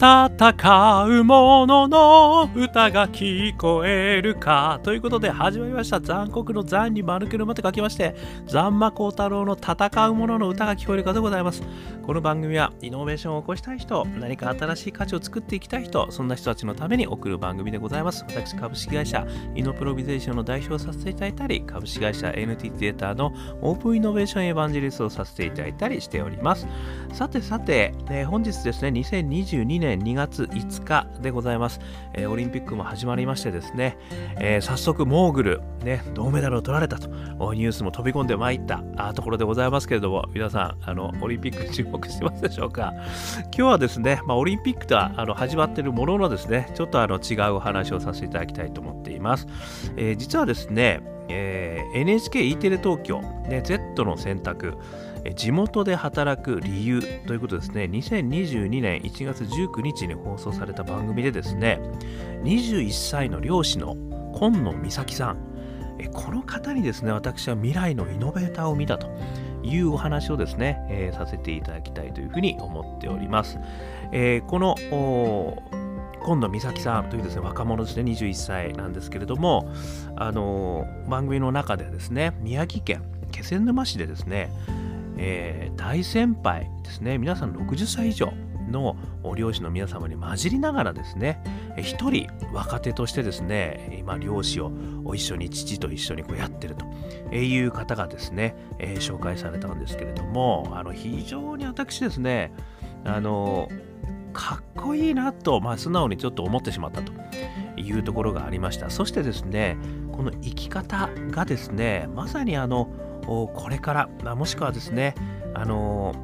戦う者のの歌が聞こえるかということで始まりました。残酷の残に丸けるまと書きまして残魔高太郎の戦う者の歌が聞こえるかでございます。この番組はイノベーションを起こしたい人何か新しい価値を作っていきたい人そんな人たちのために送る番組でございます。私株式会社イノプロビゼーションの代表をさせていただいたり株式会社 NTT データのオープンイノベーションエヴァンジェリストをさせていただいたりしております。さてさて、えー、本日ですね2022年2月5日でございます、えー、オリンピックも始まりましてですね、えー、早速モーグル、ね、銅メダルを取られたとニュースも飛び込んでまいったところでございますけれども皆さんあのオリンピック注目してますでしょうか？今日はですね、まあ、オリンピックとはあの始まっているもののですねちょっとあの違うお話をさせていただきたいと思っています、えー、実はですね、えー、NHKE テレ東京、ね、Z の選択地元で働く理由ということですね、2022年1月19日に放送された番組でですね、21歳の漁師の今野美咲さん、この方にですね、私は未来のイノベーターを見たというお話をですね、えー、させていただきたいというふうに思っております。えー、この今野美咲さんというですね若者ですね21歳なんですけれどもあの番組の中でですね宮城県気仙沼市でですねえー、大先輩ですね。皆さん60歳以上の漁師の皆様に混じりながらですね一人若手としてですね今漁師を一緒に父と一緒にこうやってるという方がですね、えー、紹介されたんですけれどもあの非常に私ですねあのかっこいいなと、まあ、素直にちょっと思ってしまったというところがありました。そしてですねこの生き方がですねまさにあのこれから、もしくはですね、あの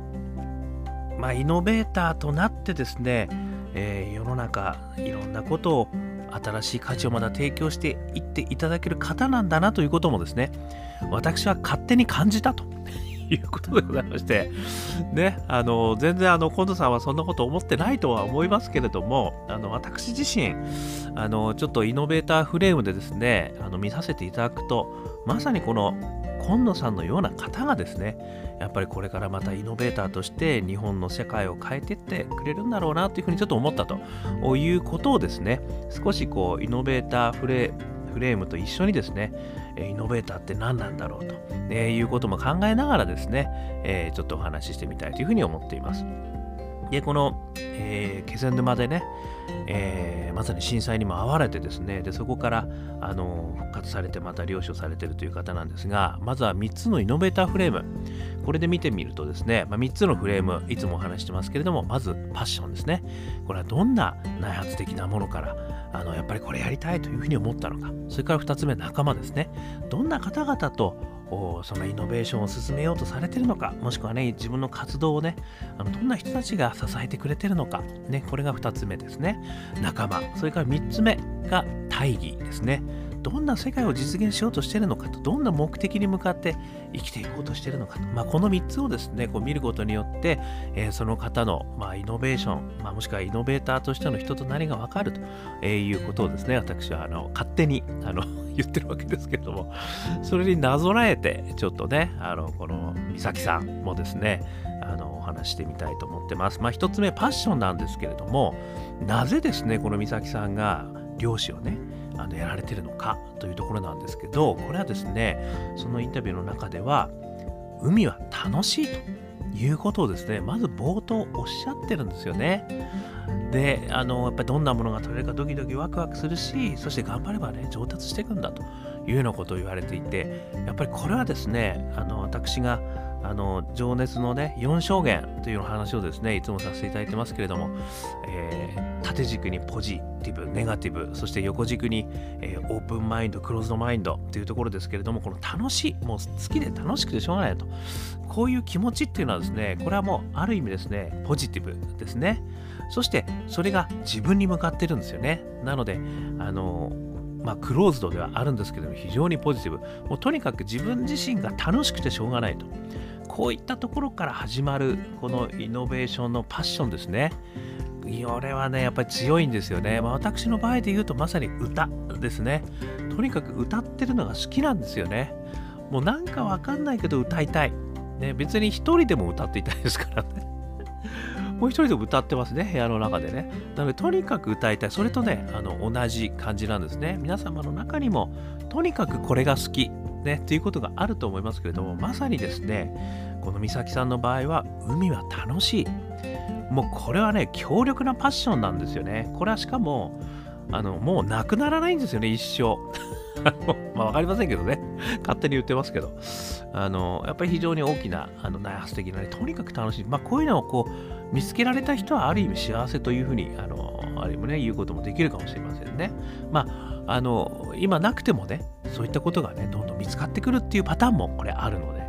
まあ、イノベーターとなってですね、えー、世の中いろんなことを新しい価値をまだ提供していっていただける方なんだなということもですね私は勝手に感じたと。いうことでございまして、ね、あの全然あの近藤さんはそんなこと思ってないとは思いますけれどもあの私自身あのちょっとイノベーターフレームでですねあの見させていただくとまさにこの今野さんのような方がですねやっぱりこれからまたイノベーターとして日本の世界を変えてってくれるんだろうなというふうにちょっと思ったということをですね少しこうイノベーターフレフレームと一緒にですねイノベーターって何なんだろうと、えいうことも考えながらですね、えちょっとお話ししてみたいというふうに思っています。で、この、えー、気仙沼でね、えー、まさに震災にも遭われてですね、でそこからあの復活されてまた領所されてるという方なんですが、まずは3つのイノベーターフレーム、これで見てみるとですね、まあ、3つのフレーム、いつもお話してますけれども、まずパッションですね。これはどんな内発的なものから、あのやっぱりこれやりたいというふうに思ったのか、それから2つ目、仲間ですね。どんな方々とそのイノベーションを進めようとされてるのか、もしくはね、自分の活動をね、あのどんな人たちが支えてくれてるのか、ね、これが2つ目ですね。仲間。それから3つ目が大義ですね。どんな世界を実現しようとしているのかと、どんな目的に向かって生きていこうとしているのかと、まあ、この3つをですね、こう見ることによって、えー、その方の、まあ、イノベーション、まあ、もしくはイノベーターとしての人と何が分かると、えー、いうことをですね、私はあの勝手にあの 言ってるわけですけれども、それになぞらえて、ちょっとね、あのこの美咲さんもですね、あのお話してみたいと思ってます。まあ、1つ目、パッションなんですけれども、なぜですね、この美咲さんが漁師をね、あのやられてるのかというところなんですけどこれはですねそのインタビューの中では海は楽しいということをですねまず冒頭おっしゃってるんですよね。であのやっぱりどんなものが取れるかドキドキワクワクするしそして頑張ればね上達していくんだというようなことを言われていてやっぱりこれはですねあの私があの情熱のね4証言という話をですねいつもさせていただいてますけれども、えー、縦軸にポジティブネガティブそして横軸に、えー、オープンマインドクローズドマインドというところですけれどもこの楽しいもう好きで楽しくてしょうがないと。こういう気持ちっていうのはですねこれはもうある意味ですねポジティブですね。そしてそれが自分に向かってるんですよね。なのであのまあ、クローズドではあるんですけども非常にポジティブ。もうとにかく自分自身が楽しくてしょうがないと。こういったところから始まるこのイノベーションのパッションですね。これはね、やっぱり強いんですよね。まあ、私の場合で言うとまさに歌ですね。とにかく歌ってるのが好きなんですよね。もうなんかわかんないけど歌いたい。ね、別に一人でも歌っていたいですからね。もう一人で歌ってますね、部屋の中でね。なので、とにかく歌いたい。それとね、あの同じ感じなんですね。皆様の中にも、とにかくこれが好き、ね、っていうことがあると思いますけれども、まさにですね、この美咲さんの場合は、海は楽しい。もうこれはね、強力なパッションなんですよね。これはしかも、あのもうなくならないんですよね、一生。まあ分かりませんけどね。勝手に言ってますけど。あのやっぱり非常に大きなあの内発的なね、とにかく楽しい。まあこういうのをこう見つけられた人はある意味幸せというふうに、あのある意味ね、言うこともできるかもしれませんね。まあ、あの今なくてもね、そういったことがね、どんどん見つかってくるっていうパターンもこれあるので、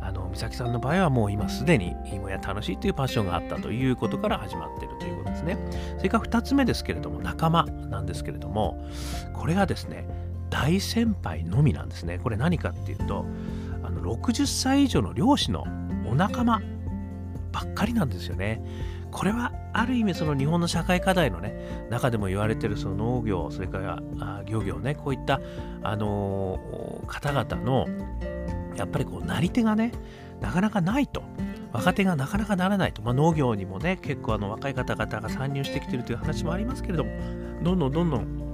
あの美咲さんの場合はもう今すでに今や楽しいというパッションがあったということから始まっているということですね。それから2つ目ですけれども仲間なんですけれどもこれがですね大先輩のみなんですね。これ何かっていうとあの60歳以上の漁師のお仲間ばっかりなんですよね。これはある意味その日本の社会課題のね中でも言われてるその農業それからあ漁業ねこういった、あのー、方々のやっぱりこうなり手がねなかなかないと若手がなかなかならないと、まあ、農業にもね結構あの若い方々が参入してきてるという話もありますけれどもどんどんどんどん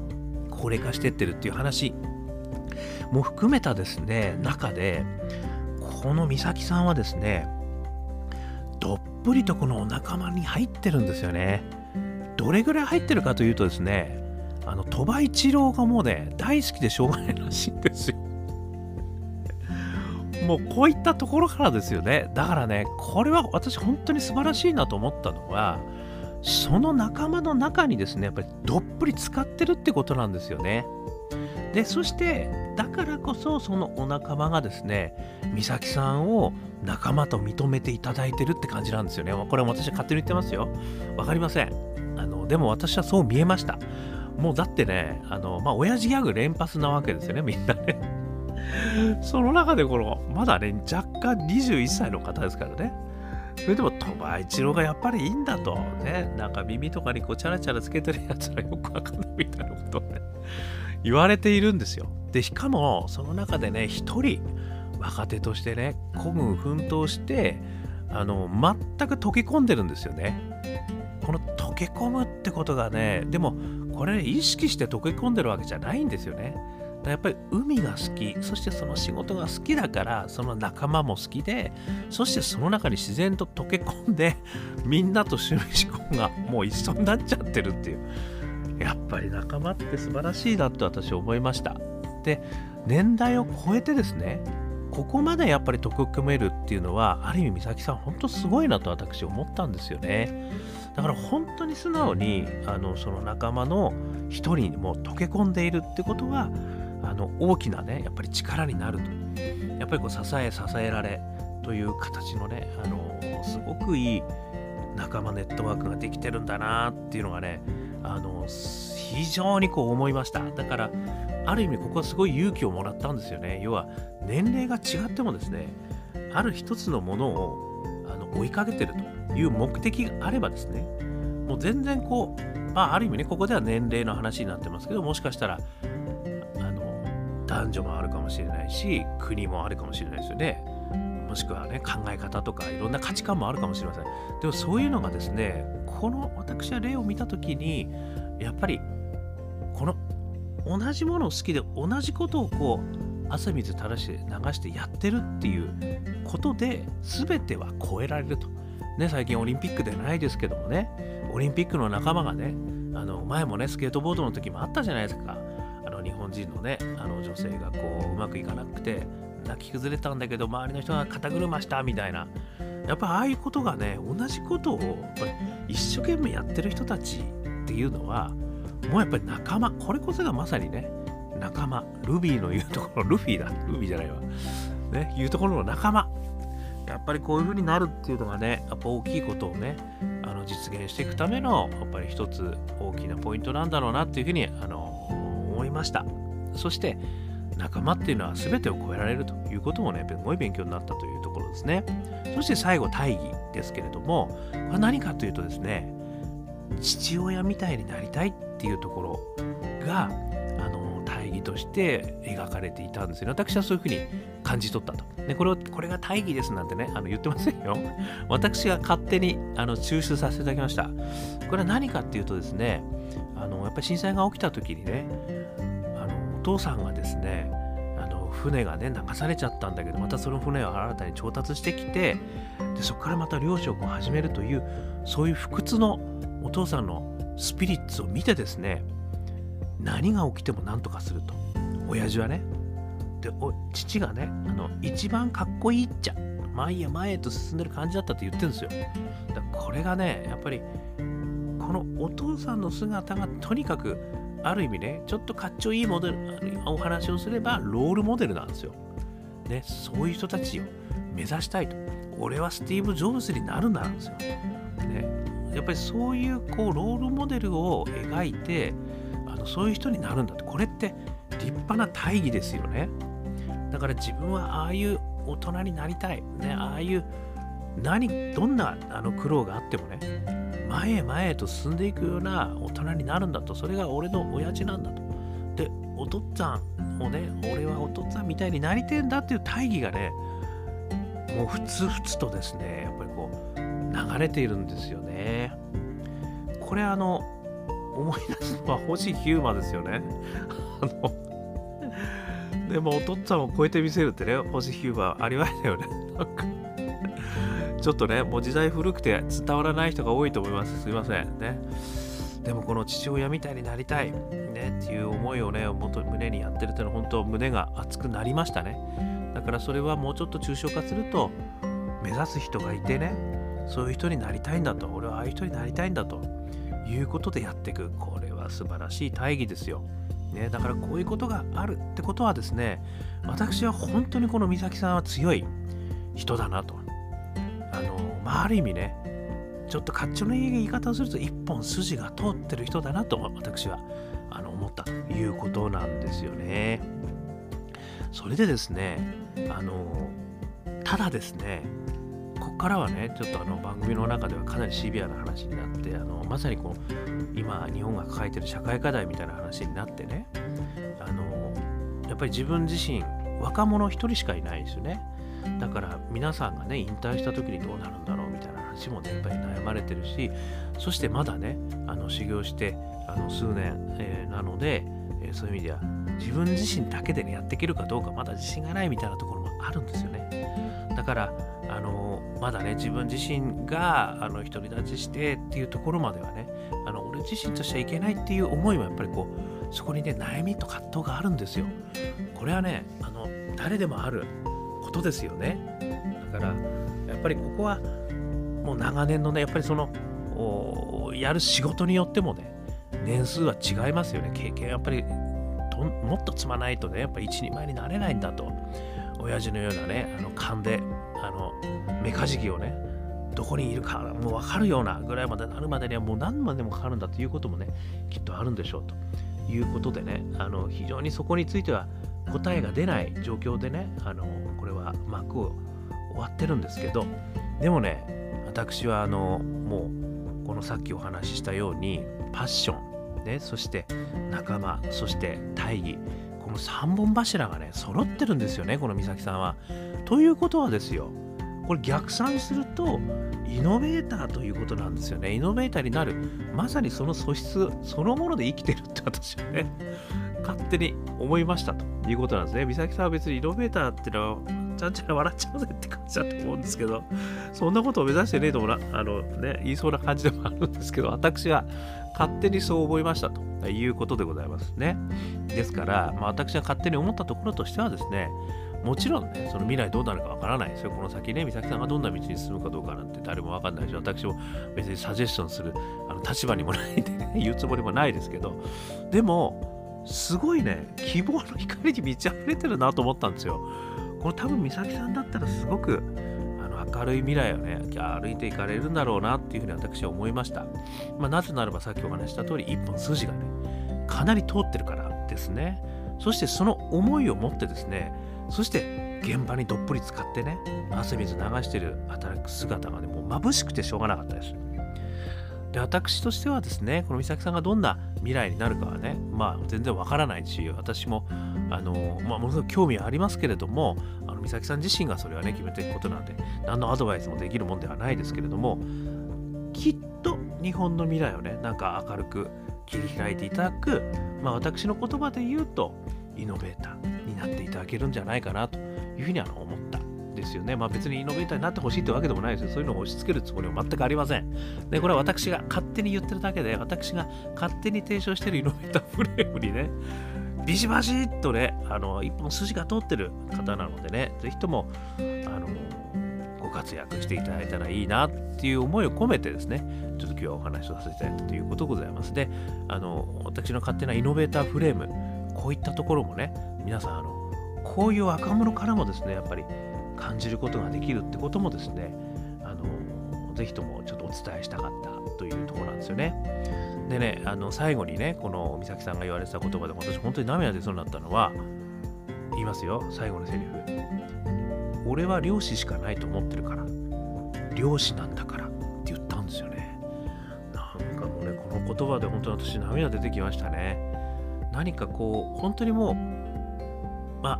高齢化してってるっていう話も含めたですね中でこの美咲さんはですねどっぷりとこのお仲間に入ってるんですよねどれぐらい入ってるかというとですねあの鳥羽一郎がもうね大好きでしょうがないらしいんですよ もうこういったところからですよね。だからね、これは私本当に素晴らしいなと思ったのは、その仲間の中にですね、やっぱりどっぷり使ってるってことなんですよね。で、そして、だからこそそのお仲間がですね、美咲さんを仲間と認めていただいてるって感じなんですよね。これは私は勝手に言ってますよ。わかりません。あの、でも私はそう見えました。もうだってね、あの、まあ、親父ギャグ連発なわけですよね、みんなね。その中でこの、まだね、若干21歳の方ですからね。それでも鳥羽一郎がやっぱりいいんだと。ね、なんか耳とかにこうチャラチャラつけてるやつらよくわかんないみたいなことをね、言われているんですよ。で、しかもその中でね、一人若手としてね、孤軍奮闘して、あの、全く溶け込んでるんですよね。この溶け込むってことがね、でもこれ意識して溶け込んでるわけじゃないんですよね。やっぱり海が好きそしてその仕事が好きだからその仲間も好きでそしてその中に自然と溶け込んで みんなと趣味思考がもう一緒になっちゃってるっていう。やっぱり仲間って素晴らしいなと私思いました。で年代を超えてですねここまでやっぱり溶け込めるっていうのはある意味美咲さん本当すごいなと私思ったんですよね。だから本当に素直にあのその仲間の一人にも溶け込んでいるってことはの大きなねやっぱり力になると。やっぱりこう支え支えられという形のねあのすごくいい仲間ネットワークができてるんだなっていうのがねあの非常にこう思いました。だからある意味ここはすごい勇気をもらったんですよね。要は年齢が違ってもですねある一つのものをあの追いかけてるという目的があればですねもう全然こうまあある意味ねここでは年齢の話になってますけどもしかしたら男女もあるかもしれないし国もあるかもしれないですよね。もしくはね考え方とかいろんな価値観もあるかもしれません。でもそういうのがですねこの私は例を見た時にやっぱりこの同じものを好きで同じことをこう汗水垂らして流してやってるっていうことで全ては超えられると。ね、最近オリンピックでないですけどもねオリンピックの仲間がねあの前もねスケートボードの時もあったじゃないですか。本人のねあの女性がこううまくいかなくて泣き崩れたんだけど周りの人が肩車したみたいな。やっぱああいうことがね同じことをやっぱり一生懸命やってる人たちっていうのはもうやっぱり仲間これこそがまさにね仲間。ルビーの言うところルフィだ。ルビーじゃないわ。ね言うところの仲間。やっぱりこういう風になるっていうのがねやっぱ大きいことをねあの実現していくためのやっぱり一つ大きなポイントなんだろうなっていうふうにあの思いましたそして仲間っていうのは全てを超えられるということもねすごい勉強になったというところですねそして最後大義ですけれどもこれ何かというとですね父親みたいになりたいっていうところがあの大義として描かれていたんですよね。私はそういうふうに感じ取ったと。でこれをこれが大義ですなんてね、あの言ってませんよ。私が勝手にあの抽出させていただきました。これは何かっていうとですね、あのやっぱり震災が起きた時にね、父さんがですね、あの船がね流されちゃったんだけど、またその船を新たに調達してきて、でそこからまた漁師を始めるという、そういう不屈のお父さんのスピリッツを見てですね、何が起きても何とかすると。親父はねで父がねあの一番かっこいいっちゃ前へ前へと進んでる感じだったって言ってるんですよ。だこれがねやっぱりこのお父さんの姿がとにかくある意味ねちょっとかっちょいいモデルお話をすればロールモデルなんですよ、ね、そういう人たちを目指したいと。俺はスティーブ・ジョブズになるんだなんですよ、ね、やっぱりそういうこうロールモデルを描いてあのそういう人になるんだって。これって立派な大義ですよね。だから自分はああいう大人になりたい、ね、ああいう何どんなあの苦労があってもね前へ前へと進んでいくような大人になるんだとそれが俺の親父なんだとでお父っつぁんをね俺はお父っつぁんみたいになりてんだっていう大義がねもうふつふつとですねやっぱりこう流れているんですよねこれあの思い出すのは星ヒューマですよね。あの、でもお父っつぁんを超えてみせるってね、星ヒューマありましたよね。なんか、ちょっとね、もう時代古くて伝わらない人が多いと思います。すいません。ね。でもこの父親みたいになりたい、ね、っていう思いをね、元胸にやってるっていうのは本当胸が熱くなりましたね。だからそれはもうちょっと抽象化すると、目指す人がいてね、そういう人になりたいんだと、俺はああいう人になりたいんだと。いうことでやっていくこれは素晴らしい大義ですよ、ね、だからこういうことがあるってことはですね私は本当にこの美咲さんは強い人だなとあの、まあ、ある意味ねちょっとかっちょのいい言い方をすると一本筋が通ってる人だなと私はあの思ったということなんですよね。それでですねあのただですねここからはねちょっとあの番組の中ではかなりシビアな話になってあのまさにこう今日本が抱えてる社会課題みたいな話になってねあのやっぱり自分自身若者一人しかいないんですよね。だから皆さんがね引退した時にどうなるんだろうみたいな話もねやっぱり悩まれてるしそしてまだねあの修行してあの数年、えー、なので、えー、そういう意味では自分自身だけで、ね、やっていけるかどうかまだ自信がないみたいなところもあるんですよね。だからあのまだね自分自身があの独り立ちしてっていうところまではねあの俺自身としてはいけないっていう思いはやっぱりこうそこにね悩みと葛藤があるんですよ。これはねあの誰でもあることですよね。だからやっぱりここはもう長年のねやっぱりそのやる仕事によってもね年数は違いますよね。経験やっぱりもっと積まないとねやっぱ一人前になれないんだと。親父のようなねあの勘であのメカジキをねどこにいるかもう分かるようなぐらいまでなるまでにはもう何までもかかるんだということもねきっとあるんでしょうと。いうことでねあの非常にそこについては答えが出ない状況でねあの幕を終わってるんですけどでもね私はあのもうこのさっきお話ししたようにパッション、ね、そして仲間そして大義この3本柱がね揃ってるんですよねこの美咲さんは。ということはですよこれ逆算するとイノベーターということなんですよねイノベーターになるまさにその素質そのもので生きてるって私はね勝手に思いましたということなんですね美咲さんは別にイノベーターってのはちゃんちゃら笑っちゃうぜって感じだと思うんですけどそんなことを目指してねえともなあのね言いそうな感じでもあるんですけど私は勝手にそう思いましたということでございますね。ですから、まあ、私が勝手に思ったところとしてはですね、もちろんね、その未来どうなるかわからないですよ。この先ね、美咲さんがどんな道に進むかどうかなんて誰もわかんないし、私も別にサジェスションするあの立場にもないんでね、言うつもりもないですけど、でも、すごいね、希望の光に満ち溢れてるなと思ったんですよ。この多分美咲さんだったらすごくあの明るい未来をね、歩いていかれるんだろうなっていうふうに私は思いました。まあ、なぜならばさっきお話した通り、一本筋がね、かなり通ってるからですね。そしてその思いを持ってですね、そして現場にどっぷり使ってね、汗水流してる働く姿がね、もう眩しくてしょうがなかったです。で私としてはですねこの美咲さんがどんな未来になるかはねまあ全然わからないし私もあの、まあ、ものすごく興味はありますけれどもあの美咲さん自身がそれはね決めていくことなんで何のアドバイスもできるもんではないですけれどもきっと日本の未来をねなんか明るく切り開いていただく、まあ、私の言葉で言うとイノベーターになっていただけるんじゃないかなというふうには思っですよね。まあ別にイノベーターになってほしいってわけでもないですよ。そういうのを押し付けるつもりは全くありません。で、これは私が勝手に言ってるだけで、私が勝手に提唱してるイノベーターフレームにね、ビシバシッとね、あの、一本筋が通ってる方なのでね、ぜひとも、あの、ご活躍していただいたらいいなっていう思いを込めてですね、ちょっと今日はお話をさせていただいたということでございます。で、あの、私の勝手なイノベーターフレーム、こういったところもね、皆さん、あの、こういう若者からもですね、やっぱり感じることができるってこともですね、あのぜひともちょっとお伝えしたかったというところなんですよね。でね、あの最後にね、この美咲さんが言われてた言葉で私本当に涙出そうになったのは、言いますよ、最後のセリフ。俺は漁師しかないと思ってるから、漁師なんだからって言ったんですよね。なんかもうね、この言葉で本当に私涙出てきましたね。何かこう、本当にもう、まあ、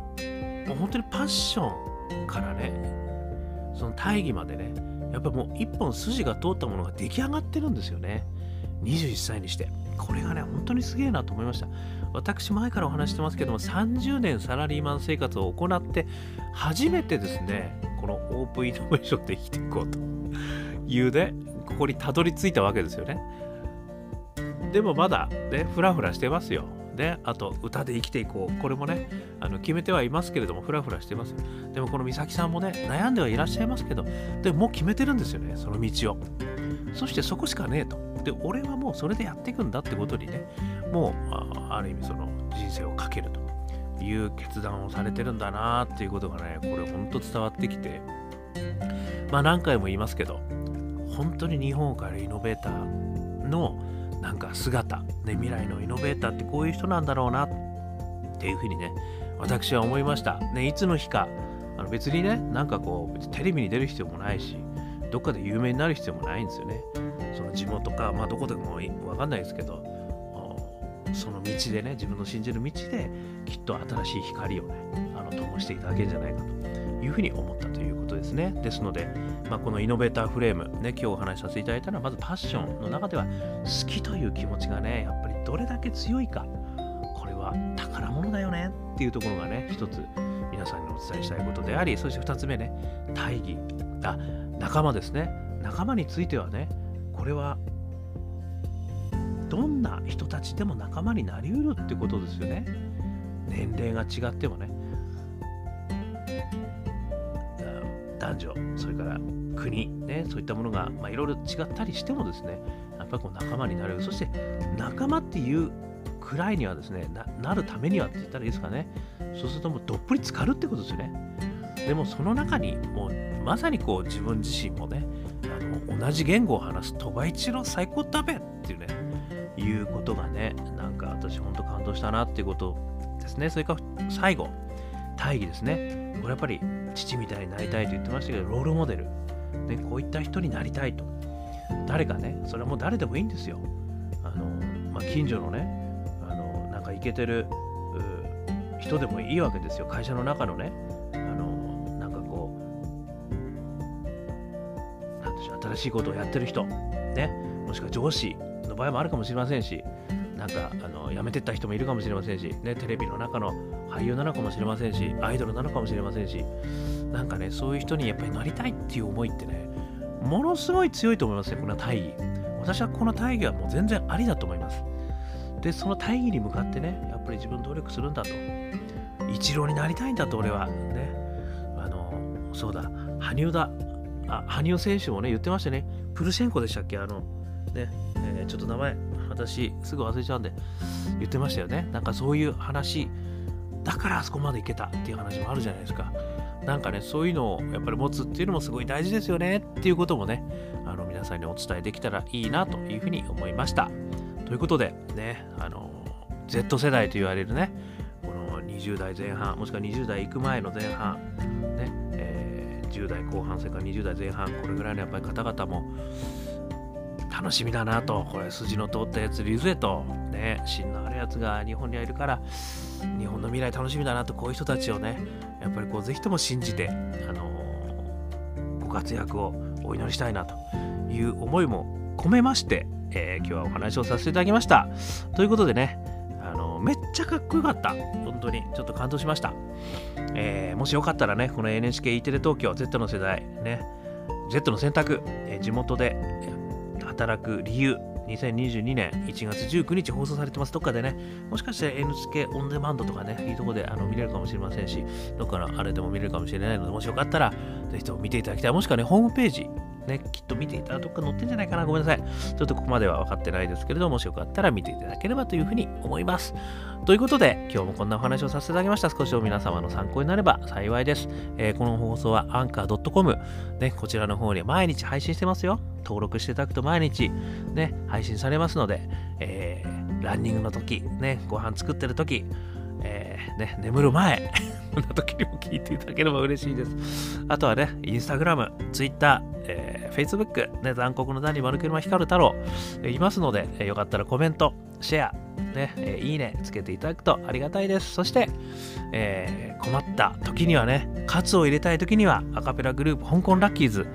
もう本当にパッションからね、その大義までね、やっぱもう一本筋が通ったものが出来上がってるんですよね。21歳にして。これがね、本当にすげえなと思いました。私、前からお話してますけども、30年サラリーマン生活を行って、初めてですね、このオープンイノベーションで生きていこうというね、ここにたどり着いたわけですよね。でもまだね、ふらふらしてますよ。で、あと歌で生きていこう。これもね、あの決めてはいますけれども、ふらふらしてます。でもこの美咲さんもね、悩んではいらっしゃいますけど、でももう決めてるんですよね、その道を。そしてそこしかねえと。で、俺はもうそれでやっていくんだってことにね、もうある意味その人生をかけるという決断をされてるんだなっていうことがね、これ本当伝わってきて、まあ何回も言いますけど、本当に日本からイノベーターのなんか姿、ね、未来のイノベーターってこういう人なんだろうなっていうふうにね、私は思いました。ね、いつの日か、あの別にね、なんかこう、テレビに出る必要もないし、どっかで有名になる必要もないんですよね。その地元か、まあどこでもわかんないですけど、その道でね、自分の信じる道で、きっと新しい光をね、あの灯していただけるんじゃないかというふうに思ったということですね。ですので、まあ、このイノベーターフレーム、ね、今日お話しさせていただいたのは、まずパッションの中では、好きという気持ちがね、やっぱりどれだけ強いか、これは宝物だよねっていうところがね、一つ皆さんにお伝えしたいことであり、そして二つ目ね、大義、あ、仲間ですね。仲間についてはね、これはどんな人たちでも仲間になりうるってことですよね。年齢が違ってもね。女、それから国、ね、そういったものが、まあ、いろいろ違ったりしてもですね、やっぱりこう仲間になれる。そして仲間っていうくらいにはですねな、なるためにはって言ったらいいですかね。そうするともうどっぷり浸かるってことですよね。でもその中にもうまさにこう自分自身もね、あの同じ言語を話す鳥羽一郎最高だべっていうね、いうことがね、なんか私本当感動したなっていうことですね。それから最後、大義ですね。これやっぱり父みたいになりたいと言ってましたけど、ロールモデル。ね、こういった人になりたいと。誰かね、それはもう誰でもいいんですよ。あの、まあ、近所のね、あの、なんかイケてる人でもいいわけですよ。会社の中のね、あの、なんかこう、なんでしょう、新しいことをやってる人、ね、もしくは上司の場合もあるかもしれませんし、なんかあの辞めてった人もいるかもしれませんし、ね、テレビの中の俳優なのかもしれませんし、アイドルなのかもしれませんし、なんかね、そういう人にやっぱりなりたいっていう思いってね、ものすごい強いと思いますね、この大義。私はこの大義はもう全然ありだと思います。で、その大義に向かってね、やっぱり自分努力するんだと。一郎になりたいんだと、俺は。ね。あの、そうだ、羽生だ。あ、羽生選手もね、言ってましたね。プルシェンコでしたっけ？あの、ね、えー、ちょっと名前、私、すぐ忘れちゃうんで、言ってましたよね。なんかそういう話、だからあそこまで行けたっていう話もあるじゃないですか。なんかね、そういうのをやっぱり持つっていうのもすごい大事ですよねっていうこともね、あの皆さんにお伝えできたらいいなというふうに思いました。ということで、ね、あの、Z 世代と言われるね、この20代前半、もしくは20代行く前の前半、ね、え、10代後半、それから20代前半、これぐらいのやっぱり方々も、楽しみだなと、これ筋の通ったやつ、リュゼと、ね、芯のあるやつが日本にはいるから、日本の未来楽しみだなと、こういう人たちをね、やっぱりこう、ぜひとも信じて、あのー、ご活躍をお祈りしたいなという思いも込めまして、えー、今日はお話をさせていただきました。ということでね、あのー、めっちゃかっこよかった。本当に、ちょっと感動しました。えー、もしよかったらね、この NHKE テレ東京 Z の世代、ね、Z の選択、え地元で働く理由、2022年1月19日放送されてます。どっかでね、もしかして NHK オンデマンドとかね、いいとこであの見れるかもしれませんし、どっかのあれでも見れるかもしれないので、もしよかったら、ぜひとも見ていただきたい。もしくはね、ホームページ、ね、きっと見ていたらどっか載ってんじゃないかな。ごめんなさい。ちょっとここまでは分かってないですけれども、もしよかったら見ていただければというふうに思います。ということで、今日もこんなお話をさせていただきました。少しでも皆様の参考になれば幸いです。えー、この放送はアンカー .com、ね、こちらの方に毎日配信してますよ。登録していただくと毎日、ね、配信されますので、えー、ランニングの時、ね、ご飯作ってる時、えー、ね、眠る前 そんな時にも聞いていただければ嬉しいです。あとはね、インスタグラム、ツイッター、えー、Facebook、ね、残酷の段に丸車光る太郎、えー、いますので、えー、よかったらコメント、シェア、ね、えー、いいねつけていただくとありがたいです。そして、えー、困った時にはね、カツを入れたい時には、アカペラグループ、香港ラッキーズ、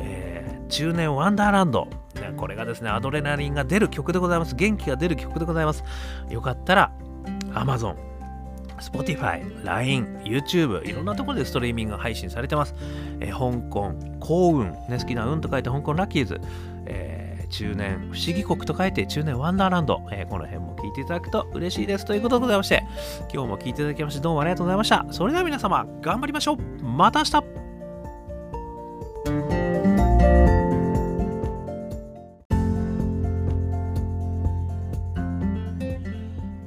えー、中年ワンダーランド、ね、これがですね、アドレナリンが出る曲でございます。元気が出る曲でございます。よかったら、Amazon、Spotify、LINE、YouTube、いろんなところでストリーミング配信されてます。えー、香港、幸運、ね、好きな運と書いて香港ラッキーズ、えー、中年不思議国と書いて中年ワンダーランド、えー、この辺も聞いていただくと嬉しいです。ということでございまして、今日も聞いていただきましてどうもありがとうございました。それでは皆様、頑張りましょう。また明日。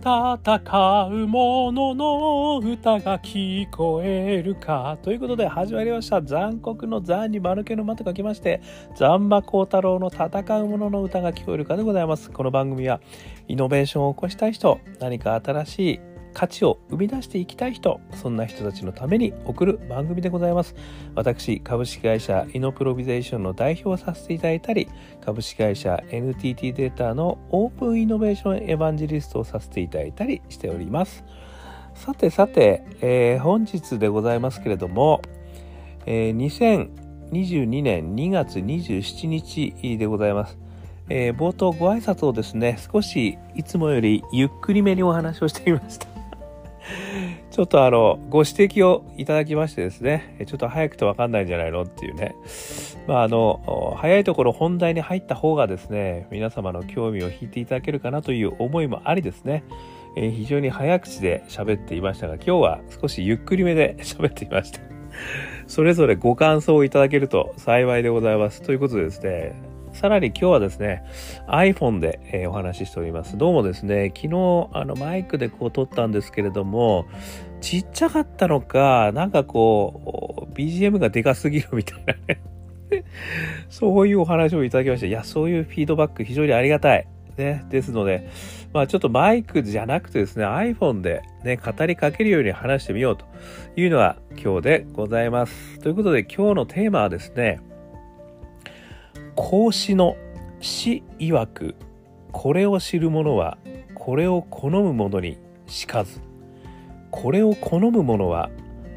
戦う者の歌が聞こえるか。ということで始まりました。残酷の残に丸けの間と書きまして、残馬光太郎の戦う者の歌が聞こえるかでございます。この番組は、イノベーションを起こしたい人、何か新しい価値を生み出していきたい人、そんな人たちのために送る番組でございます。私、株式会社イノプロビゼーションの代表をさせていただいたり、株式会社 NTT データのオープンイノベーションエヴァンジリストをさせていただいたりしております。さてさて、えー、本日でございますけれども、えー、2022年2月27日でございます。えー、冒頭ご挨拶をですね、少しいつもよりゆっくりめにお話をしてみました。ちょっとあの、ご指摘をいただきましてですね、ちょっと早くてわかんないんじゃないのっていうね。まああの、早いところ本題に入った方がですね、皆様の興味を引いていただけるかなという思いもありですね、えー、非常に早口で喋っていましたが、今日は少しゆっくりめで 喋っていました。それぞれご感想をいただけると幸いでございます。ということでですね、さらに今日はですね、iPhone で、えー、お話ししております。どうもですね、昨日あのマイクでこう撮ったんですけれども、ちっちゃかったのか、なんかこう、BGM がでかすぎるみたいなね そういうお話をいただきました。いや、そういうフィードバック非常にありがたい。ね。ですので、まあちょっとマイクじゃなくてですね、iPhone でね、語りかけるように話してみようというのが今日でございます。ということで今日のテーマはですね、孔子の死曰くこれを知る者はこれを好む者にしかず。これを好む者は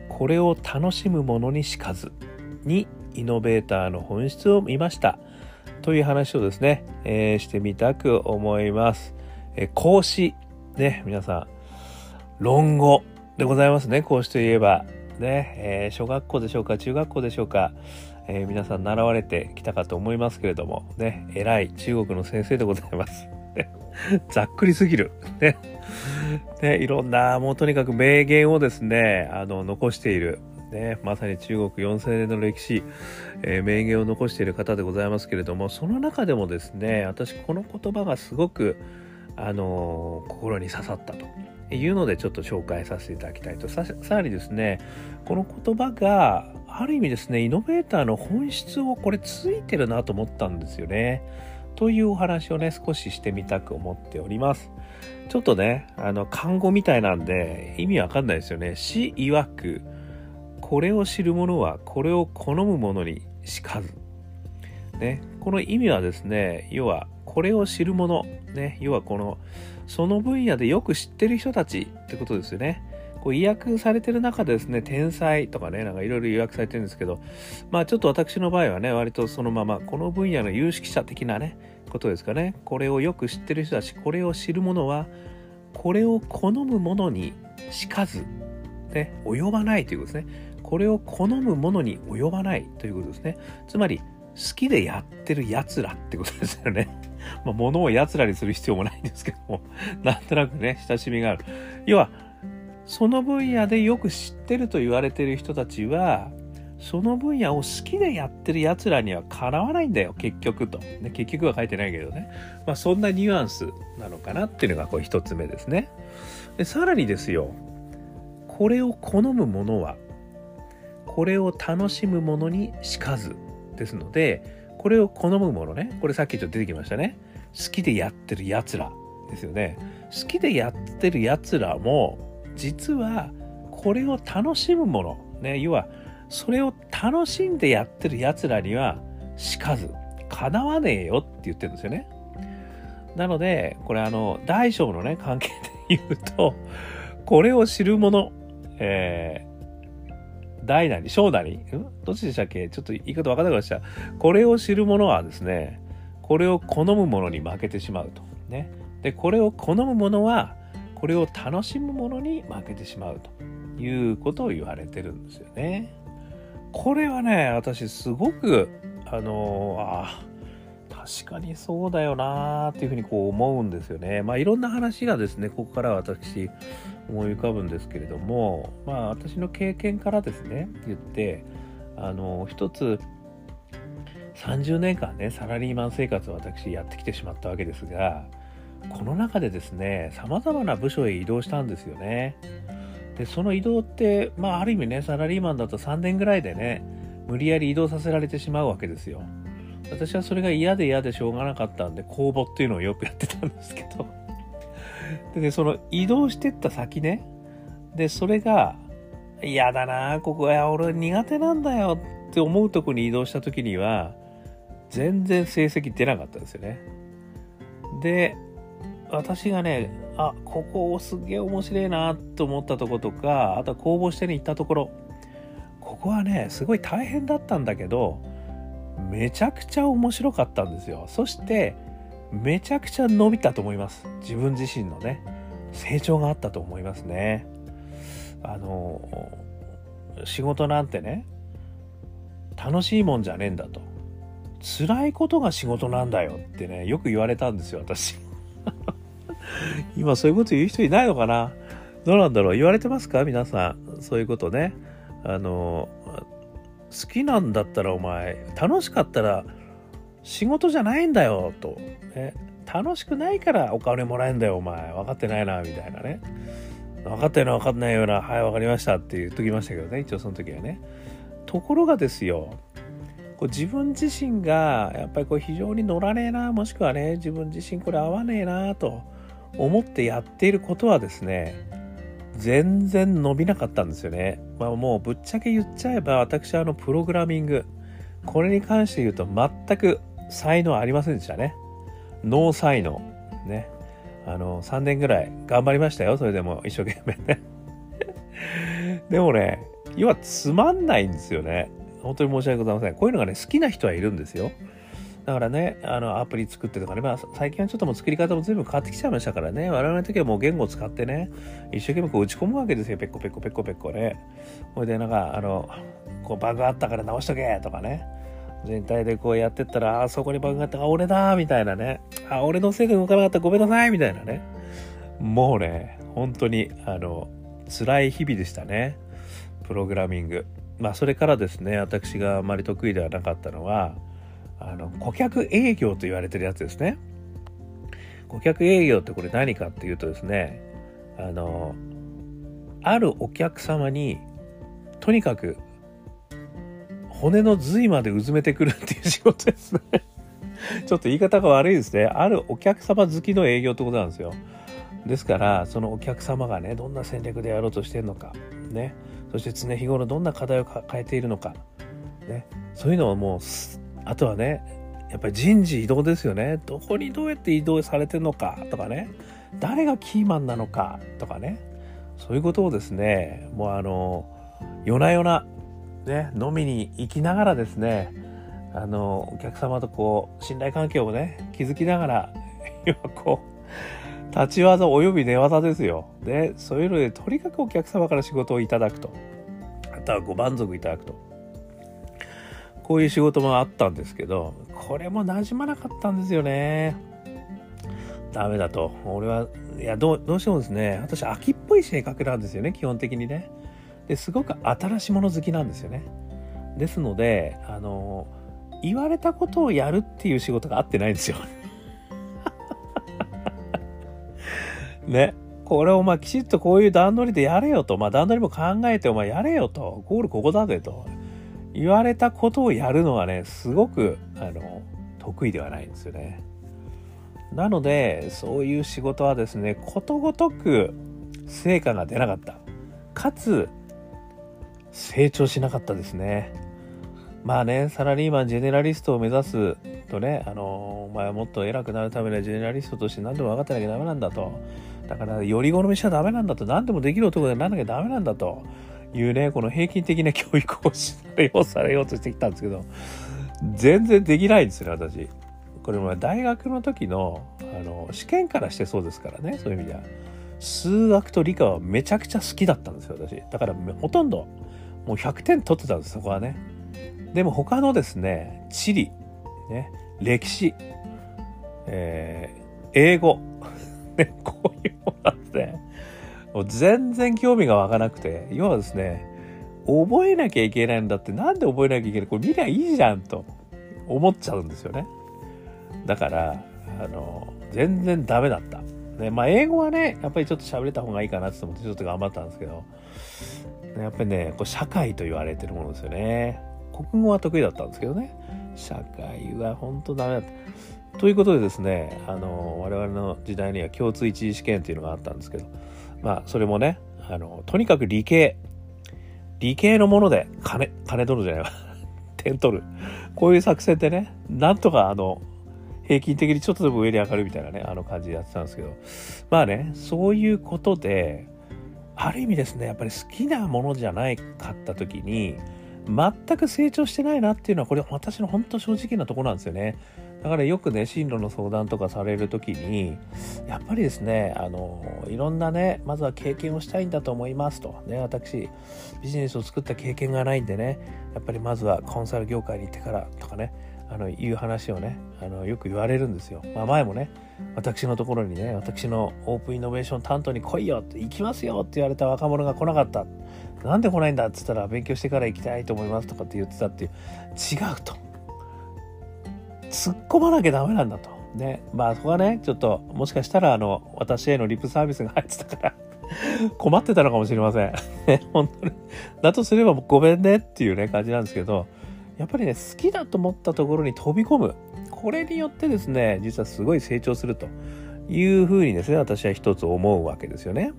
これを楽しむ者にしかず。にイノベーターの本質を見ました。という話をですね、えー、してみたく思います。えー、孔子ね皆さん論語でございますね。孔子といえばね、えー、小学校でしょうか中学校でしょうか。えー、皆さん習われてきたかと思いますけれども、ね、偉い中国の先生でございます。ざっくりすぎる。ね。ね、いろんな、もうとにかく名言をですね、あの、残している。ね、まさに中国4000年の歴史、えー、名言を残している方でございますけれども、その中でもですね、私この言葉がすごく、あのー、心に刺さったというのでちょっと紹介させていただきたいと。さらにですね、この言葉が、ある意味ですね、イノベーターの本質をこれついてるなと思ったんですよね。というお話をね、少ししてみたく思っております。ちょっとね、あの、漢語みたいなんで意味わかんないですよね。死曰く、これを知る者はこれを好む者にしかず。ね、この意味はですね、要はこれを知る者、ね、要はこの、その分野でよく知ってる人たちってことですよね。こう意訳されてる中でですね、天才とかね、なんかいろいろ予約されてるんですけど、まあちょっと私の場合はね、割とそのまま、この分野の有識者的なね、ことですかね。これをよく知ってる人たち、これを知る者は、これを好む者にしかず、ね、及ばないということですね。これを好む者に及ばないということですね。つまり、好きでやってる奴らってことですよね。まあ、物を奴らにする必要もないんですけども、なんとなくね、親しみがある。要は、その分野でよく知ってると言われてる人たちは、その分野を好きでやってる奴らにはかなわないんだよ、結局と。ね、結局は書いてないけどね。まあそんなニュアンスなのかなっていうのがこれ一つ目ですね。で、さらにですよ、これを好む者は、これを楽しむ者にしかずですので、これを好む者ね、これさっきちょっと出てきましたね。好きでやってる奴らですよね。好きでやってる奴らも、実はこれを楽しむもの、ね、要はそれを楽しんでやってる奴らにはしかず、かなわねえよって言ってるんですよね。なので、これあの、大小のね、関係で言うと、これを知る者、えー、大なり、小なり、どっちでしたっけ？ちょっと言い方わからなくなっちゃう。これを知る者はですね、これを好む者に負けてしまうと。ね。で、これを好む者は、これを楽しむものに負けてしまうということを言われてるんですよね。これはね、私すごく、あのあ確かにそうだよなーっていうふうにこう思うんですよね。まあいろんな話がですね、ここから私思い浮かぶんですけれども、まあ私の経験からですね、言って、あの一つ30年間ね、サラリーマン生活を私やってきてしまったわけですが、この中でですね、様々な部署へ移動したんですよね。で、その移動って、まあ、ある意味ね、サラリーマンだと3年ぐらいでね、無理やり移動させられてしまうわけですよ。私はそれが嫌で嫌でしょうがなかったんで、公募っていうのをよくやってたんですけど。でね、その移動してった先ね、で、それが、嫌だなここは俺苦手なんだよって思うとこに移動した時には、全然成績出なかったんですよね。で、私がね、あ、ここすげえ面白いなと思ったとことか、あとは公募してに行ったところ、ここはね、すごい大変だったんだけど、めちゃくちゃ面白かったんですよ。そして、めちゃくちゃ伸びたと思います。自分自身のね、成長があったと思いますね。あの、仕事なんてね、楽しいもんじゃねえんだと。辛いことが仕事なんだよってね、よく言われたんですよ、私。今そういうこと言う人いないのかな？どうなんだろう？言われてますか？皆さん。そういうことね。あの、好きなんだったらお前、楽しかったら仕事じゃないんだよ、と。ね、楽しくないからお金もらえんだよ、お前。分かってないな、みたいなね。分かったような分かんないような、はい、分かりましたって言っときましたけどね、一応その時はね。ところがですよ、こう自分自身がやっぱりこう非常に乗らねえな、もしくはね、自分自身これ合わねえな、と。思ってやっていることはですね、全然伸びなかったんですよね。まあもうぶっちゃけ言っちゃえば私はあのプログラミング、これに関して言うと全く才能ありませんでしたね。ノー才能。ね。あの、3年ぐらい頑張りましたよ。それでも一生懸命ね。でもね、要はつまんないんですよね。本当に申し訳ございません。こういうのがね、好きな人はいるんですよ。だからね、あの、アプリ作ってとかね、まあ、最近はちょっともう作り方も全部変わってきちゃいましたからね、我々の時はもう言語を使ってね、一生懸命こう打ち込むわけですよ、ペッコペッコペッコペッコね。ほいで、なんか、あの、こうバグあったから直しとけとかね。全体でこうやってったら、あそこにバグがあった、あ、俺だみたいなね。あ、俺のせいで動かなかったごめんなさいみたいなね。もうね、本当に、あの、辛い日々でしたね。プログラミング。まあ、それからですね、私があまり得意ではなかったのは、あの顧客営業と言われてるやつですね。顧客営業ってこれ何かっていうとですね、あの、あるお客様にとにかく骨の髄までうずめてくるっていう仕事ですね。ちょっと言い方が悪いですね。あるお客様好きの営業ってことなんですよ。ですから、そのお客様がね、どんな戦略でやろうとしてるのか、ね、そして常日頃どんな課題を抱えているのか、ね、そういうのをもうあとはねやっぱり人事異動ですよね。どこにどうやって移動されてるのかとかね。誰がキーマンなのかとかね。そういうことをですねもうあの夜な夜なね飲みに行きながらですねあのお客様とこう信頼関係をね築きながら 今こう立ち技および寝技ですよ。でそういうのでとにかくお客様から仕事をいただくと。あとはご満足いただくと。こういう仕事もあったんですけどこれも馴染まなかったんですよね。ダメだと。俺はいやどうどうしてもですね私秋っぽい性格なんですよね基本的にね。ですごく新しいもの好きなんですよね。ですのであの言われたことをやるっていう仕事が合ってないんですよ。ねこれをまあきちっとこういう段取りでやれよと、まあ段取りも考えてお前やれよと、ゴールここだぜと言われたことをやるのはね、すごく、あの、得意ではないんですよね。なので、そういう仕事はですね、ことごとく成果が出なかった。かつ、成長しなかったですね。まあね、サラリーマン、ジェネラリストを目指すとね、あの、お前はもっと偉くなるためにはジェネラリストとして何でも分かってなきゃダメなんだと。だから、より好みしちゃダメなんだと。何でもできる男でなんなきゃダメなんだと。いうね、この平均的な教育をされようされようとしてきたんですけど、全然できないんですよね、私。これも大学の時のあの試験からしてそうですからねそういう意味では数学と理科はめちゃくちゃ好きだったんですよ私。だからほとんどもう100点取ってたんですそこはね。でも他のですね地理、ね、歴史、えー、英語、ね、こういうものなんですねもう全然興味が湧かなくて。要はですね覚えなきゃいけないんだって。なんで覚えなきゃいけない？これ見りゃいいじゃんと。思っちゃうんですよね。だからあの全然ダメだった。ね、まあ英語はねやっぱりちょっと喋れた方がいいかなって思ってちょっと頑張ったんですけど。やっぱりねこう社会と言われてるものですよね。国語は得意だったんですけどね。社会は本当ダメだった。ということでですねあの我々の時代には共通一次試験っていうのがあったんですけどまあそれもねあのとにかく理系。理系のもので金金取るじゃない。わ 点取る。こういう作戦でねなんとかあの平均的にちょっとでも上に上がるみたいなね、あの感じでやってたんですけど、まあね、そういうことで、ある意味ですね、やっぱり好きなものじゃないかった時に、全く成長してないなっていうのは、これ私の本当正直なところなんですよね。だからよくね、進路の相談とかされる時に、やっぱりですね、あの、いろんなね、まずは経験をしたいんだと思いますと。ね、私、ビジネスを作った経験がないんでね、やっぱりまずはコンサル業界に行ってからとかね、あのいう話をねあのよく言われるんですよ。まあ、前もね私のところにね私のオープンイノベーション担当に来いよって行きますよって言われた若者が来なかったなんで来ないんだっつったら勉強してから行きたいと思いますとかって言ってたっていう違うと突っ込まなきゃダメなんだとねまあそこはねちょっともしかしたらあの私へのリップサービスが入ってたから 困ってたのかもしれません。本当に。だとすればごめんねっていうね感じなんですけどやっぱりね好きだと思ったところに飛び込むこれによってですね実はすごい成長するというふうにですね私は一つ思うわけですよね。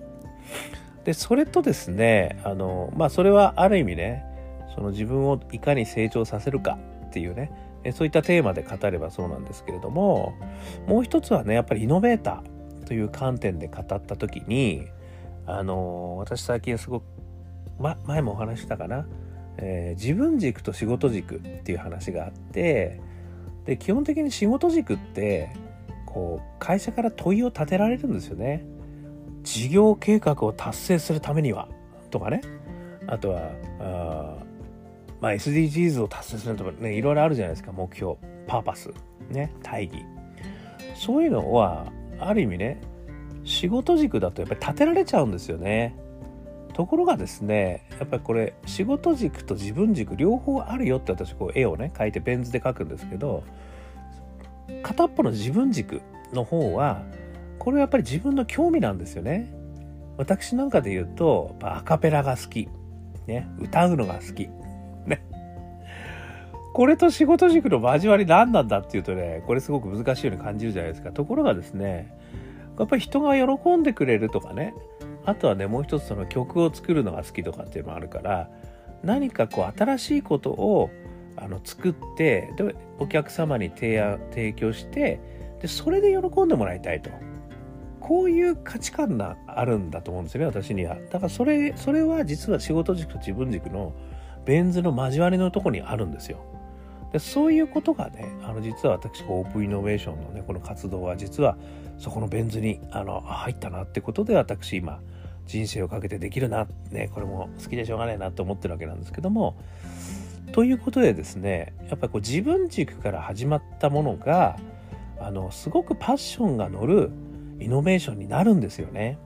でそれとですねあのまあそれはある意味ねその自分をいかに成長させるかっていうねそういったテーマで語ればそうなんですけれどももう一つはねやっぱりイノベーターという観点で語った時にあの私最近すごく、ま、前もお話したかなえー、自分軸と仕事軸っていう話があってで基本的に仕事軸ってこう会社から問いを立てられるんですよね。事業計画を達成するためにはとかねあとはあまあ SDGs を達成するとかねいろいろあるじゃないですか目標パーパスね大義そういうのはある意味ね仕事軸だとやっぱり立てられちゃうんですよね。ところがですねやっぱりこれ仕事軸と自分軸両方あるよって私こう絵をね描いてペン図で描くんですけど片っぽの自分軸の方はこれはやっぱり自分の興味なんですよね。私なんかで言うとアカペラが好き、ね、歌うのが好き、これと仕事軸の交わり何なんだっていうとねこれすごく難しいように感じるじゃないですか。ところがですねやっぱり人が喜んでくれるとかねあとはねもう一つその曲を作るのが好きとかっていうのもあるから何かこう新しいことをあの作ってでお客様に提案提供してでそれで喜んでもらいたいと。こういう価値観があるんだと思うんですよね私には。だからそれそれは実は仕事軸と自分軸のベン図の交わりのとこにあるんですよ。でそういうことがねあの実は私オープンイノベーションのねこの活動は実はそこのベン図にあの入ったなってことで私今人生をかけてできるなねこれも好きでしょうがないなと思ってるわけなんですけどもということでですねやっぱりこう自分軸から始まったものがあのすごくパッションが乗るイノベーションになるんですよね。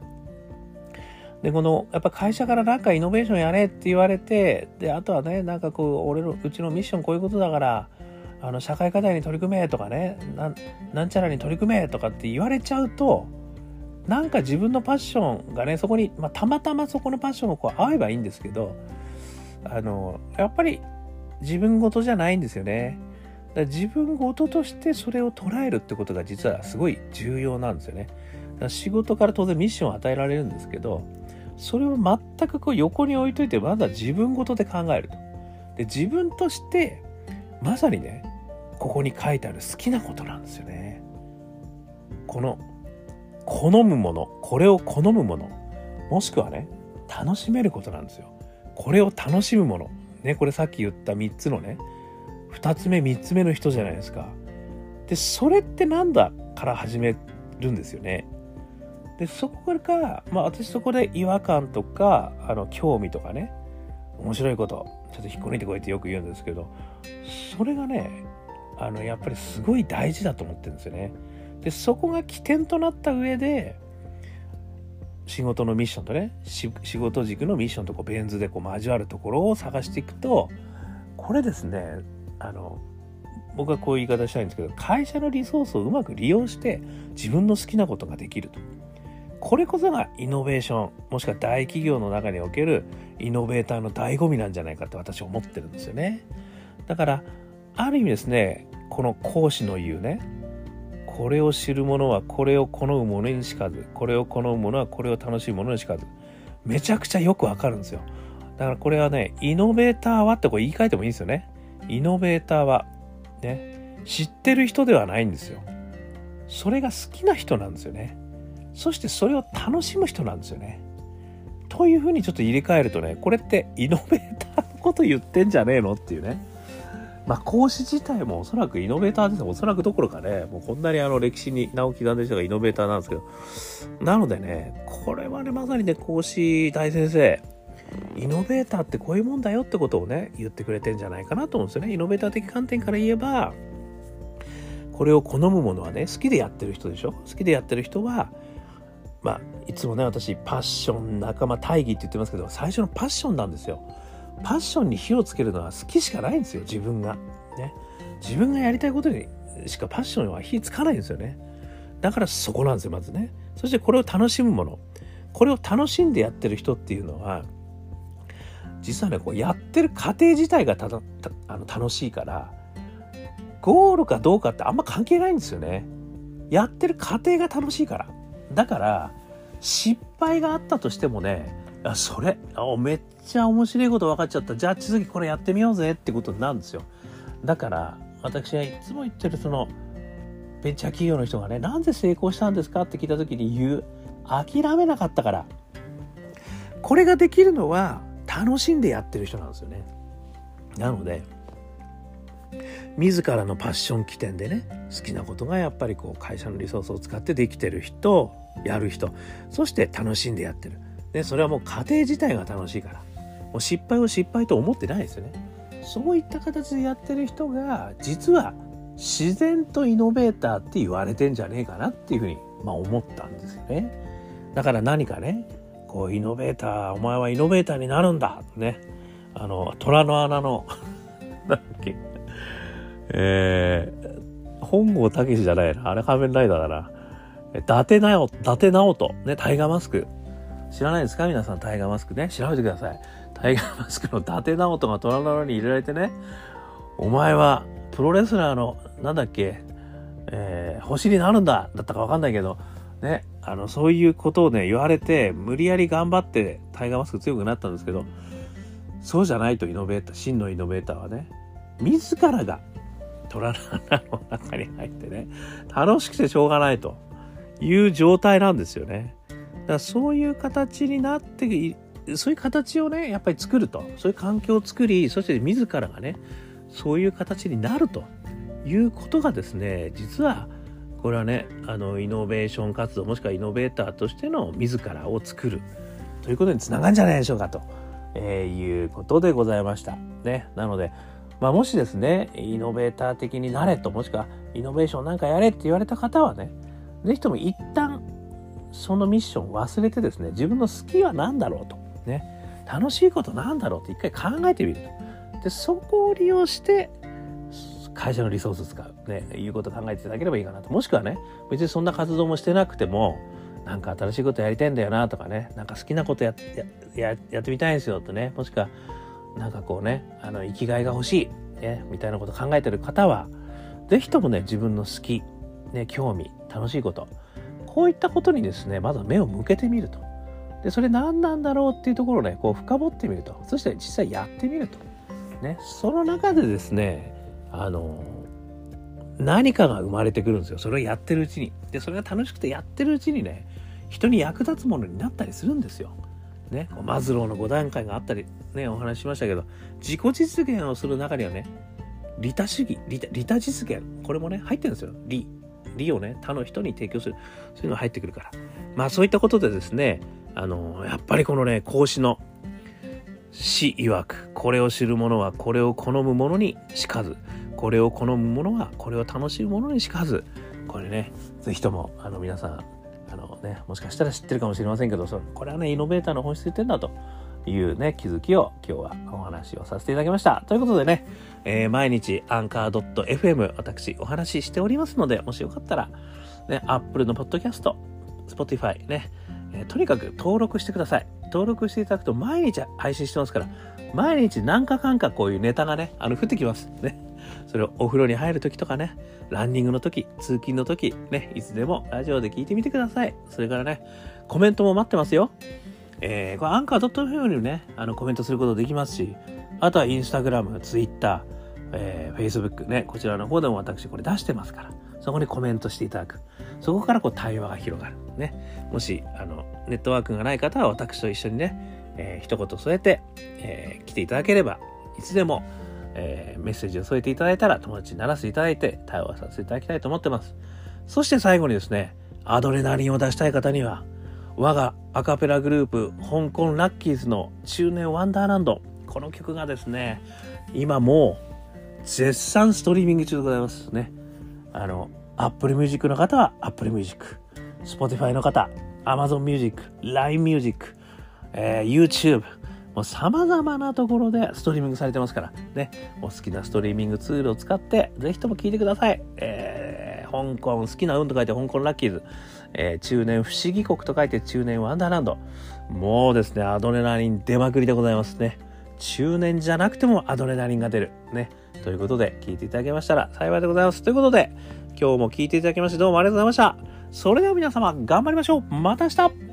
でこのやっぱ会社からなんかイノベーションやれって言われてであとはねなんかこう俺のうちのミッションこういうことだからあの社会課題に取り組めとかねなんちゃらに取り組めとかって言われちゃうとなんか自分のパッションがねそこに、まあ、たまたまそこのパッションがこう合えばいいんですけどあのやっぱり自分事じゃないんですよね。だ自分事としてそれを捉えるってことが実はすごい重要なんですよね。仕事から当然ミッションを与えられるんですけどそれを全くこう横に置いといてまずは自分事で考えると。で自分としてまさにねここに書いてある好きなことなんですよね。この好むものこれを好むものもしくはね楽しめることなんですよ。これを楽しむものねこれさっき言った3つのね2つ目3つ目の人じゃないですか。でそれってなんだから始めるんですよね。でそこから、まあ、私そこで違和感とかあの興味とかね面白いことちょっと引っこ抜いてこいってよく言うんですけどそれがねあのやっぱりすごい大事だと思ってるんですよね。でそこが起点となった上で仕事のミッションとね仕事軸のミッションとこうベン図でこう交わるところを探していくとこれですねあの僕はこういう言い方したいんですけど会社のリソースをうまく利用して自分の好きなことができるとこれこそがイノベーションもしくは大企業の中におけるイノベーターの醍醐味なんじゃないかって私は思ってるんですよね。だからある意味ですねこの講師の言うねこれを知る者はこれを好む者にしかずこれを好む者はこれを楽しい者にしかずめちゃくちゃよくわかるんですよ。だからこれはねイノベーターはってこれ言い換えてもいいんですよね。イノベーターはね知ってる人ではないんですよ。それが好きな人なんですよね。そしてそれを楽しむ人なんですよね。というふうにちょっと入れ替えるとね、これってイノベーターのこと言ってんじゃねえのっていうね。まあ講師自体もおそらくイノベーターですおそらくどころかね、もうこんなにあの歴史に名を刻んでる人がイノベーターなんですけど、なのでね、これはね、まさにね、講師大先生、イノベーターってこういうもんだよってことをね、言ってくれてんじゃないかなと思うんですよね。イノベーター的観点から言えば、これを好むものはね、好きでやってる人でしょ？好きでやってる人は、まあ、いつもね、私、パッション仲間大義って言ってますけど、最初のパッションなんですよ。パッションに火をつけるのは好きしかないんですよ、自分が。ね。自分がやりたいことにしかパッションは火つかないんですよね。だからそこなんですよ、まずね。そしてこれを楽しむもの。これを楽しんでやってる人っていうのは、実はね、こうやってる過程自体がただあの楽しいから、ゴールかどうかってあんま関係ないんですよね。やってる過程が楽しいから。だから失敗があったとしてもねあそれあめっちゃ面白いこと分かっちゃった。じゃあ次これやってみようぜ。ってことなんですよ。だから私はいつも言ってるそのベンチャー企業の人がねなんで成功したんですか？って聞いた時に言う諦めなかったから。これができるのは楽しんでやってる人なんですよね。なので自らのパッション起点でね好きなことがやっぱりこう会社のリソースを使ってできてる人やる人。そして楽しんでやってる。でそれはもう家庭自体が楽しいから。もう失敗を失敗と思ってないですよね。そういった形でやってる人が実は自然とイノベーターって言われてんじゃねえかなっていうふうに、まあ、思ったんですよね。だから何かねこうイノベーターお前はイノベーターになるんだ。ね。あの虎の穴の なんだっけ。えー、本郷武じゃないな。あれ仮面ライダーだな。伊達なお、伊達直人。ね、タイガーマスク。知らないですか？皆さん、タイガーマスクね。調べてください。タイガーマスクの伊達直人が虎の穴に入れられてね、お前はプロレスラーの、なんだっけ、えー、星になるんだだったかわかんないけど、ね、あの、そういうことをね、言われて、無理やり頑張ってタイガーマスク強くなったんですけど、そうじゃないとイノベーター、真のイノベーターはね、自らが虎の穴の中に入ってね、楽しくてしょうがないという状態なんですよね。だからそういう形になってそういう形をねやっぱり作ると。そういう環境を作りそして自らがねそういう形になると。いうことがですね実はこれはねあのイノベーション活動もしくはイノベーターとしての自らを作る。ということにつながるんじゃないでしょうかと、えー、いうことでございました。ね、なので、まあ、もしですねイノベーター的になれともしくはイノベーションなんかやれって言われた方はね是非とも一旦そのミッション忘れてですね自分の好きは何だろうと。ね。楽しいことなんだろうって一回考えてみると。でそこを利用して会社のリソース使う、ね、いうことを考えていただければいいかなと。もしくはね別にそんな活動もしてなくてもなんか新しいことやりたいんだよなとかね。なんか好きなことやややってみたいんですよとね。もしくはなんかこうねあの生きがいが欲しい、ね、みたいなこと考えてる方は是非ともね自分の好き、ね、興味楽しいこと。こういったことにですねまずは目を向けてみると。でそれ何なんだろうっていうところをねこう深掘ってみると。そして実際やってみると。ねその中でですねあの何かが生まれてくるんですよ。それをやってるうちに。でそれが楽しくてやってるうちにね人に役立つものになったりするんですよ。ね、マズローの5段階があったり、ね、お話ししましたけど自己実現をする中にはね利他主義利他利他実現これもね入ってるんですよ。利。利をね他の人に提供する。そういうのが入ってくるから。まあそういったことでですねあのやっぱりこのね孔子の死曰くこれを知る者はこれを好む者にしかずこれを好む者はこれを楽しむ者にしかずこれね是非ともあの皆さんあのねもしかしたら知ってるかもしれませんけどそこれはねイノベーターの本質言ってんだと。いうね気づきを今日はお話をさせていただきましたということでね、えー、毎日アンカー .fm 私お話ししておりますのでもしよかったらね Apple のポッドキャスト Spotify ねえー、とにかく登録してください。登録していただくと毎日配信してますから、毎日何かかんかこういうネタがね、あの、降ってきます。ね。それをお風呂に入るときとかね、ランニングのとき、通勤のとき、ね、いつでもラジオで聞いてみてください。それからね、コメントも待ってますよ。えー、これアンカー .fm にね、あの、コメントすることできますし、あとはインスタグラム、ツイッター、えー、Facebook ね、こちらの方でも私これ出してますから、そこにコメントしていただく。そこからこう対話が広がる。ね。もし、あの、ネットワークがない方は私と一緒にね、えー、一言添えて、えー、来ていただければ、いつでも、えー、メッセージを添えていただいたら友達にならせていただいて対話させていただきたいと思ってます。そして最後にですね、アドレナリンを出したい方には、我がアカペラグループ、香港ラッキーズの中年ワンダーランド。この曲がですね、今もう絶賛ストリーミング中でございますね。あの、Apple Music の方は Apple Music。Spotify の方、Amazon Music、LINE Music、えー、YouTube、もう様々なところでストリーミングされてますから、ね、お好きなストリーミングツールを使って、ぜひとも聞いてください。えー、香港、好きな運と書いて香港ラッキーズ、えー、中年不思議国と書いて中年ワンダーランド。もうですね、アドレナリン出まくりでございますね。中年じゃなくてもアドレナリンが出る。ね。ということで、聞いていただけましたら幸いでございます。ということで、今日も聞いていただきましてどうもありがとうございました。それでは皆様頑張りましょうまた明日